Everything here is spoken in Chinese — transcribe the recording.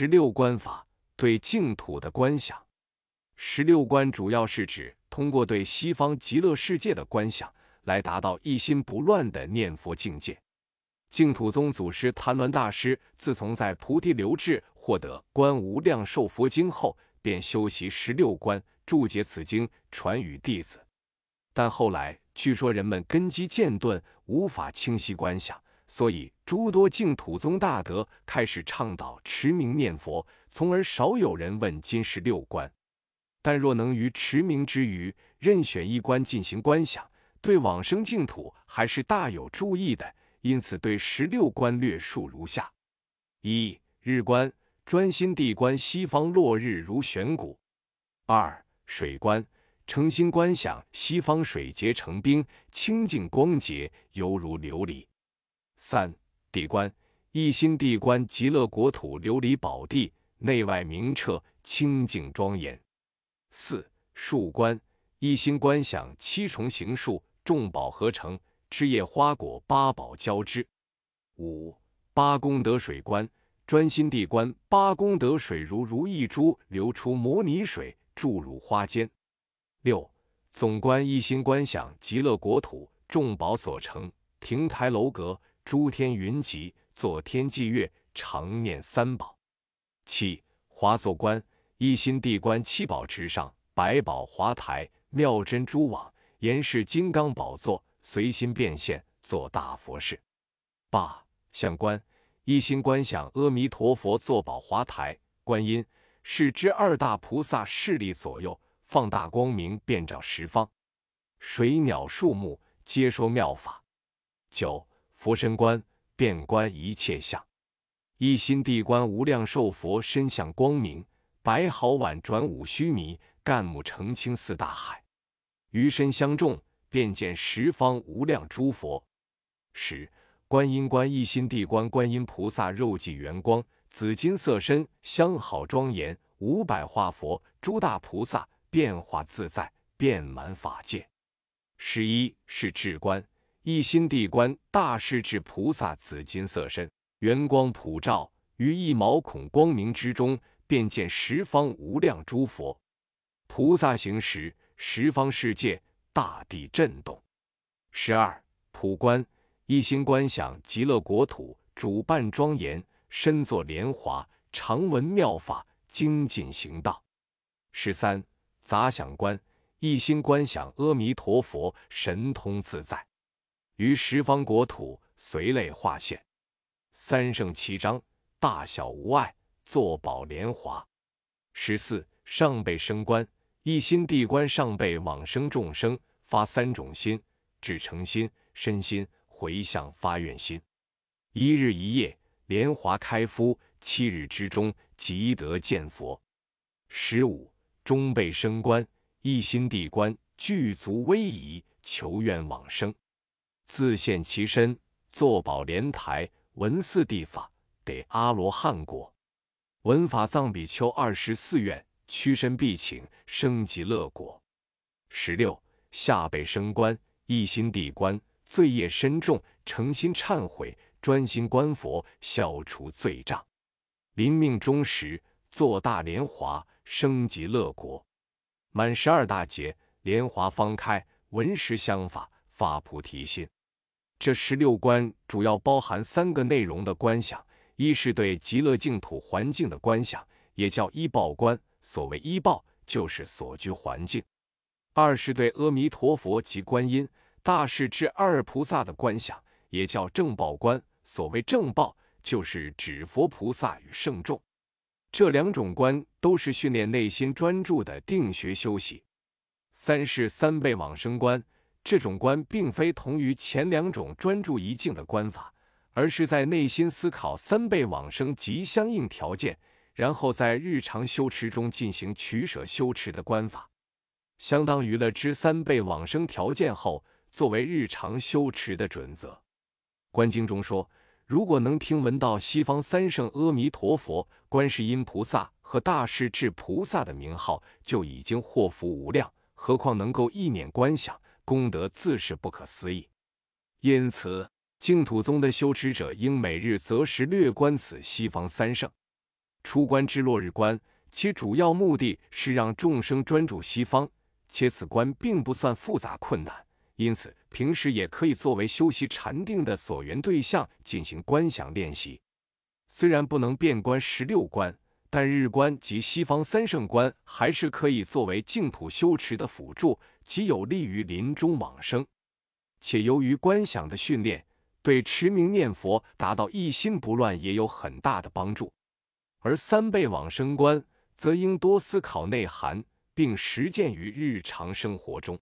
十六观法对净土的观想。十六观主要是指通过对西方极乐世界的观想，来达到一心不乱的念佛境界。净土宗祖师谭鸾大师自从在菩提流智获得《观无量寿佛经》后，便修习十六观，注解此经，传与弟子。但后来据说人们根基渐钝，无法清晰观想。所以，诸多净土宗大德开始倡导持名念佛，从而少有人问金十六观。但若能于持名之余，任选一关进行观想，对往生净土还是大有助益的。因此，对十六观略述如下：一、日观，专心地观西方落日如悬谷；二、水观，诚心观想西方水结成冰，清净光洁，犹如琉璃。三地观一心地观极乐国土琉璃宝地，内外明澈清净庄严。四树观一心观想七重行树，众宝合成，枝叶花果八宝交织。五八功德水观专心地观八功德水如如意珠流出摩尼水注入花间。六总观一心观想极乐国土众宝所成亭台楼阁。诸天云集，作天际月，常念三宝。七华座观，一心地观七宝池上，百宝华台，妙珍珠网，严饰金刚宝座，随心变现，做大佛事。八相观，一心观想阿弥陀佛坐宝华台，观音是之二大菩萨势力左右，放大光明，遍照十方，水鸟树木皆说妙法。九。佛身观，遍观一切相，一心地观无量寿佛身相光明，白毫宛转五须弥，干木澄清四大海，余身相众，便见十方无量诸佛。十观音观一心地观观音菩萨肉髻圆光，紫金色身，相好庄严，五百化佛，诸大菩萨变化自在，遍满法界。十一是智观。一心地观大势至菩萨紫金色身，圆光普照于一毛孔光明之中，便见十方无量诸佛。菩萨行时，十方世界大地震动。十二普观一心观想极乐国土，主办庄严，身作莲华，常闻妙法，精进行道。十三杂想观一心观想阿弥陀佛，神通自在。于十方国土随类化现，三圣七章，大小无碍，坐宝莲华。十四上辈升官，一心地观上辈往生众生，发三种心：至诚心、身心、回向发愿心。一日一夜，莲华开敷，七日之中即得见佛。十五中辈升官，一心地观具足威仪，求愿往生。自现其身，坐宝莲台，闻四谛法，得阿罗汉果。闻法藏比丘二十四愿，屈身必请，生极乐果。十六下辈升官，一心地观，罪业深重，诚心忏悔，专心观佛，消除罪障。临命终时，坐大莲华，生极乐国。满十二大劫，莲华方开，闻时相法，发菩提心。这十六观主要包含三个内容的观想：一是对极乐净土环境的观想，也叫依报观。所谓依报，就是所居环境；二是对阿弥陀佛及观音、大势至二菩萨的观想，也叫正报观。所谓正报，就是指佛菩萨与圣众。这两种观都是训练内心专注的定学修习。三是三倍往生观。这种观并非同于前两种专注一境的观法，而是在内心思考三倍往生及相应条件，然后在日常修持中进行取舍修持的观法，相当于了知三倍往生条件后，作为日常修持的准则。观经中说，如果能听闻到西方三圣阿弥陀佛、观世音菩萨和大势至菩萨的名号，就已经祸福无量，何况能够一念观想。功德自是不可思议，因此净土宗的修持者应每日择时略观此西方三圣。出关之落日观，其主要目的是让众生专注西方，且此观并不算复杂困难，因此平时也可以作为修习禅定的所缘对象进行观想练习。虽然不能遍观十六关，但日观及西方三圣观还是可以作为净土修持的辅助，极有利于临终往生。且由于观想的训练，对持名念佛、达到一心不乱也有很大的帮助。而三倍往生观，则应多思考内涵，并实践于日常生活中。